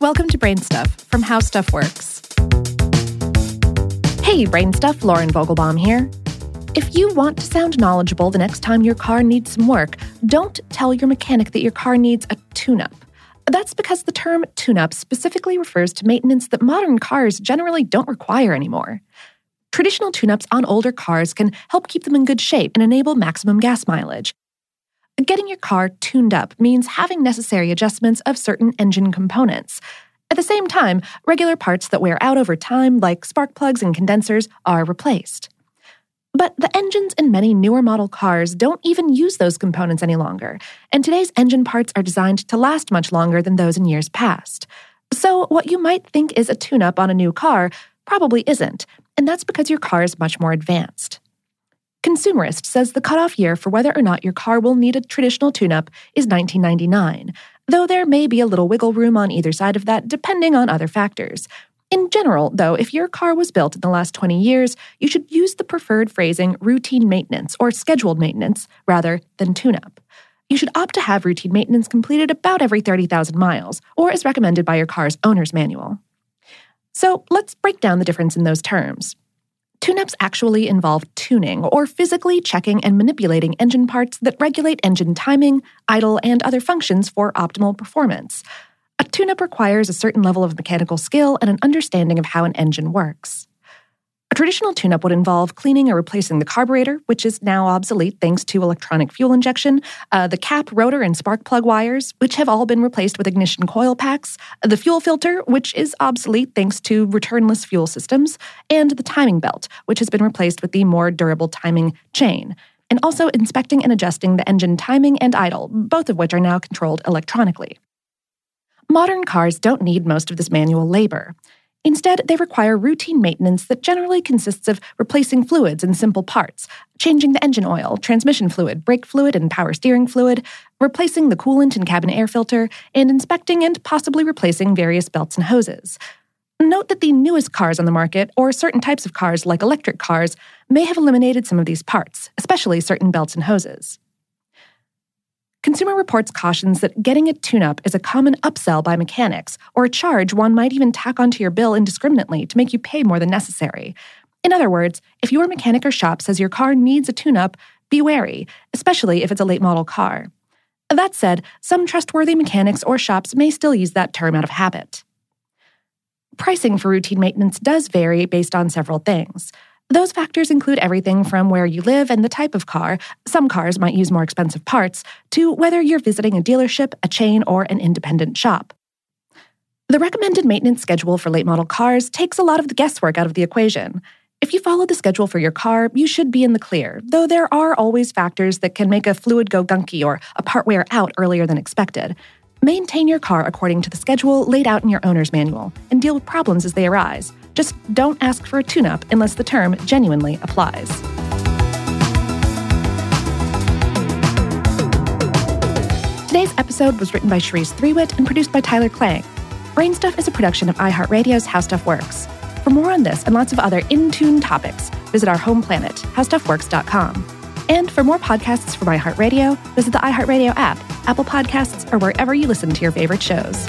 Welcome to Brain Stuff from How Stuff Works. Hey, Brain Stuff, Lauren Vogelbaum here. If you want to sound knowledgeable the next time your car needs some work, don't tell your mechanic that your car needs a tune up. That's because the term tune up specifically refers to maintenance that modern cars generally don't require anymore. Traditional tune ups on older cars can help keep them in good shape and enable maximum gas mileage. Getting your car tuned up means having necessary adjustments of certain engine components. At the same time, regular parts that wear out over time, like spark plugs and condensers, are replaced. But the engines in many newer model cars don't even use those components any longer, and today's engine parts are designed to last much longer than those in years past. So, what you might think is a tune up on a new car probably isn't, and that's because your car is much more advanced. Consumerist says the cutoff year for whether or not your car will need a traditional tune up is 1999, though there may be a little wiggle room on either side of that depending on other factors. In general, though, if your car was built in the last 20 years, you should use the preferred phrasing routine maintenance or scheduled maintenance rather than tune up. You should opt to have routine maintenance completed about every 30,000 miles, or as recommended by your car's owner's manual. So let's break down the difference in those terms. Tune-ups actually involve tuning or physically checking and manipulating engine parts that regulate engine timing, idle, and other functions for optimal performance. A tune-up requires a certain level of mechanical skill and an understanding of how an engine works. A traditional tune up would involve cleaning or replacing the carburetor, which is now obsolete thanks to electronic fuel injection, uh, the cap, rotor, and spark plug wires, which have all been replaced with ignition coil packs, the fuel filter, which is obsolete thanks to returnless fuel systems, and the timing belt, which has been replaced with the more durable timing chain. And also inspecting and adjusting the engine timing and idle, both of which are now controlled electronically. Modern cars don't need most of this manual labor. Instead, they require routine maintenance that generally consists of replacing fluids and simple parts, changing the engine oil, transmission fluid, brake fluid, and power steering fluid, replacing the coolant and cabin air filter, and inspecting and possibly replacing various belts and hoses. Note that the newest cars on the market, or certain types of cars like electric cars, may have eliminated some of these parts, especially certain belts and hoses. Consumer Reports cautions that getting a tune up is a common upsell by mechanics, or a charge one might even tack onto your bill indiscriminately to make you pay more than necessary. In other words, if your mechanic or shop says your car needs a tune up, be wary, especially if it's a late model car. That said, some trustworthy mechanics or shops may still use that term out of habit. Pricing for routine maintenance does vary based on several things. Those factors include everything from where you live and the type of car, some cars might use more expensive parts, to whether you're visiting a dealership, a chain, or an independent shop. The recommended maintenance schedule for late model cars takes a lot of the guesswork out of the equation. If you follow the schedule for your car, you should be in the clear, though there are always factors that can make a fluid go gunky or a part wear out earlier than expected. Maintain your car according to the schedule laid out in your owner's manual and deal with problems as they arise. Just don't ask for a tune up unless the term genuinely applies. Today's episode was written by Cherise Threewitt and produced by Tyler Klang. Brain Stuff is a production of iHeartRadio's How Stuff Works. For more on this and lots of other in tune topics, visit our home planet, howstuffworks.com. And for more podcasts from iHeartRadio, visit the iHeartRadio app, Apple Podcasts, or wherever you listen to your favorite shows.